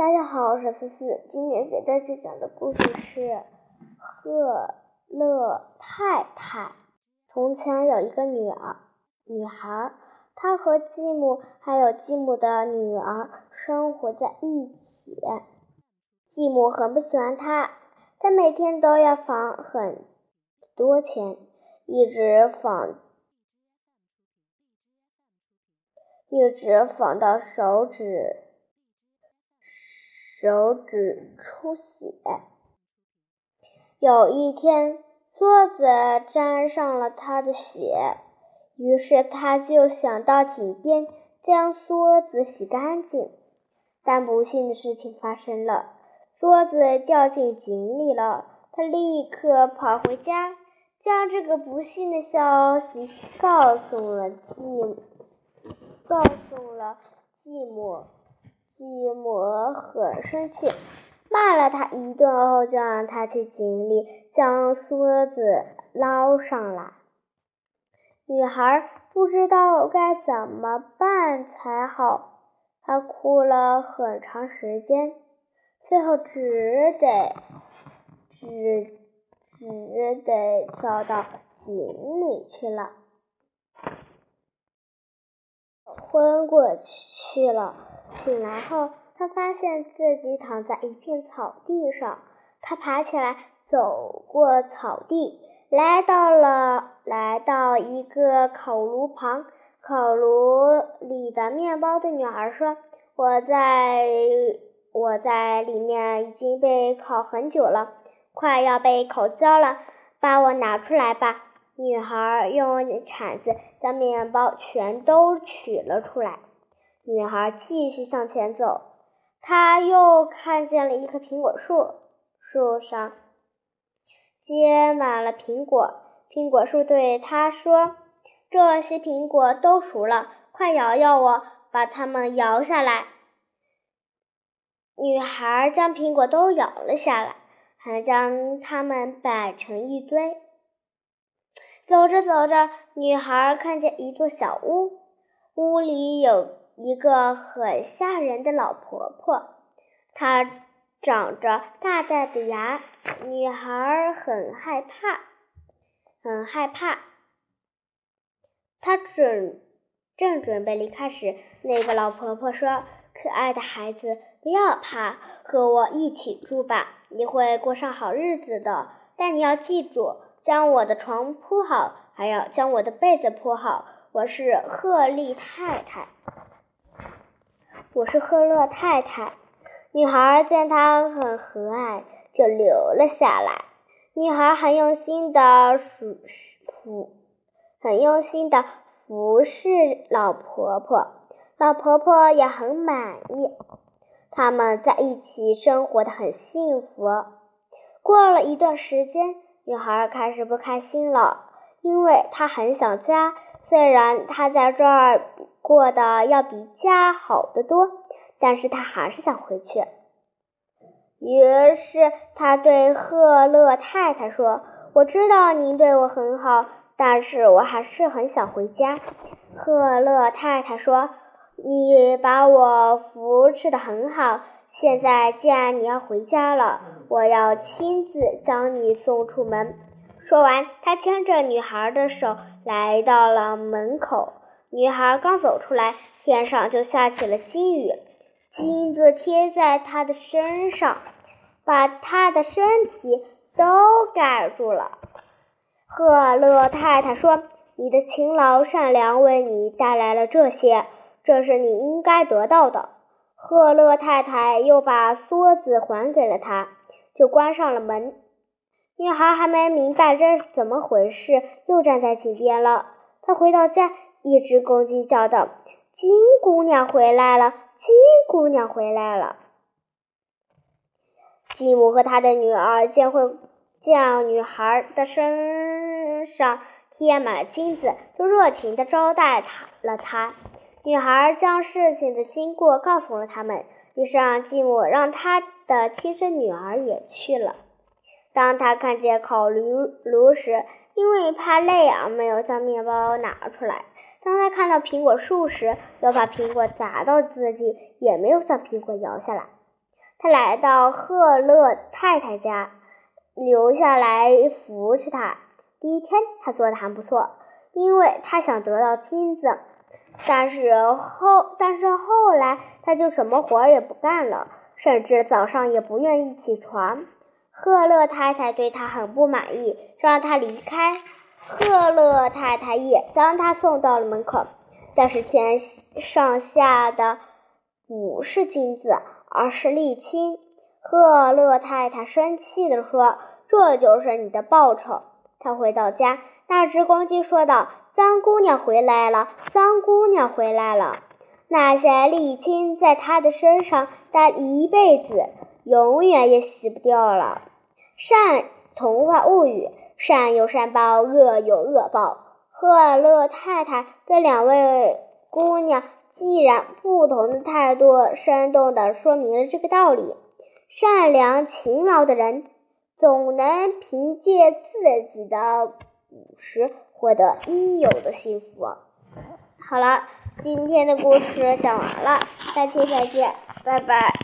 大家好，我是思思。今天给大家讲的故事是《贺乐太太》。从前有一个女儿，女孩，她和继母还有继母的女儿生活在一起。继母很不喜欢她，她每天都要纺很多钱，一直纺，一直纺到手指。手指出血。有一天，梭子沾上了他的血，于是他就想到井边将梭子洗干净。但不幸的事情发生了，梭子掉进井里了。他立刻跑回家，将这个不幸的消息告诉了继，告诉了继母。继母很生气，骂了他一顿后，就让他去井里将梭子捞上来。女孩不知道该怎么办才好，她哭了很长时间，最后只得只只得跳到井里去了，昏过去了。醒来后，他发现自己躺在一片草地上。他爬起来，走过草地，来到了来到一个烤炉旁。烤炉里的面包对女孩说：“我在我在里面已经被烤很久了，快要被烤焦了，把我拿出来吧。”女孩用铲子将面包全都取了出来。女孩继续向前走，她又看见了一棵苹果树，树上结满了苹果。苹果树对她说：“这些苹果都熟了，快摇摇我，把它们摇下来。”女孩将苹果都摇了下来，还将它们摆成一堆。走着走着，女孩看见一座小屋，屋里有。一个很吓人的老婆婆，她长着大大的牙，女孩很害怕，很害怕。她准正准备离开时，那个老婆婆说：“可爱的孩子，不要怕，和我一起住吧，你会过上好日子的。但你要记住，将我的床铺好，还要将我的被子铺好。我是鹤丽太太。”我是赫勒太太。女孩见他很和蔼，就留了下来。女孩很用心的服服，很用心的服侍老婆婆，老婆婆也很满意。他们在一起生活的很幸福。过了一段时间，女孩开始不开心了，因为她很想家。虽然她在这儿。过得要比家好得多，但是他还是想回去。于是他对赫勒太太说：“我知道您对我很好，但是我还是很想回家。”赫勒太太说：“你把我扶持的很好，现在既然你要回家了，我要亲自将你送出门。”说完，他牵着女孩的手来到了门口。女孩刚走出来，天上就下起了金雨，金子贴在她的身上，把她的身体都盖住了。赫勒太太说：“你的勤劳善良为你带来了这些，这是你应该得到的。”赫勒太太又把梭子还给了他，就关上了门。女孩还没明白这是怎么回事，又站在井边了。她回到家。一只公鸡叫道：“金姑娘回来了，金姑娘回来了。”继母和她的女儿见会见女孩的身上贴满了金子，就热情的招待她了她。女孩将事情的经过告诉了他们，于是让继母让她的亲生女儿也去了。当他看见烤炉炉时，因为怕累而没有将面包拿出来。当他看到苹果树时，又怕苹果砸到自己，也没有将苹果摇下来。他来到赫勒太太家，留下来扶持她。第一天，他做的还不错，因为他想得到金子。但是后，但是后来，他就什么活也不干了，甚至早上也不愿意起床。赫勒太太对他很不满意，让他离开。赫勒太太也将他送到了门口，但是天上下的不是金子。而是沥青。赫勒太太生气地说：“这就是你的报酬。”她回到家，那只公鸡说道：“三姑娘回来了，三姑娘回来了。”那些沥青在她的身上待一辈子，永远也洗不掉了。善童话物语：善有善报，恶有恶报。赫勒太太对两位姑娘。既然不同的态度生动地说明了这个道理：善良勤劳的人总能凭借自己的朴实获得应有的幸福。好了，今天的故事讲完了，下期再见，拜拜。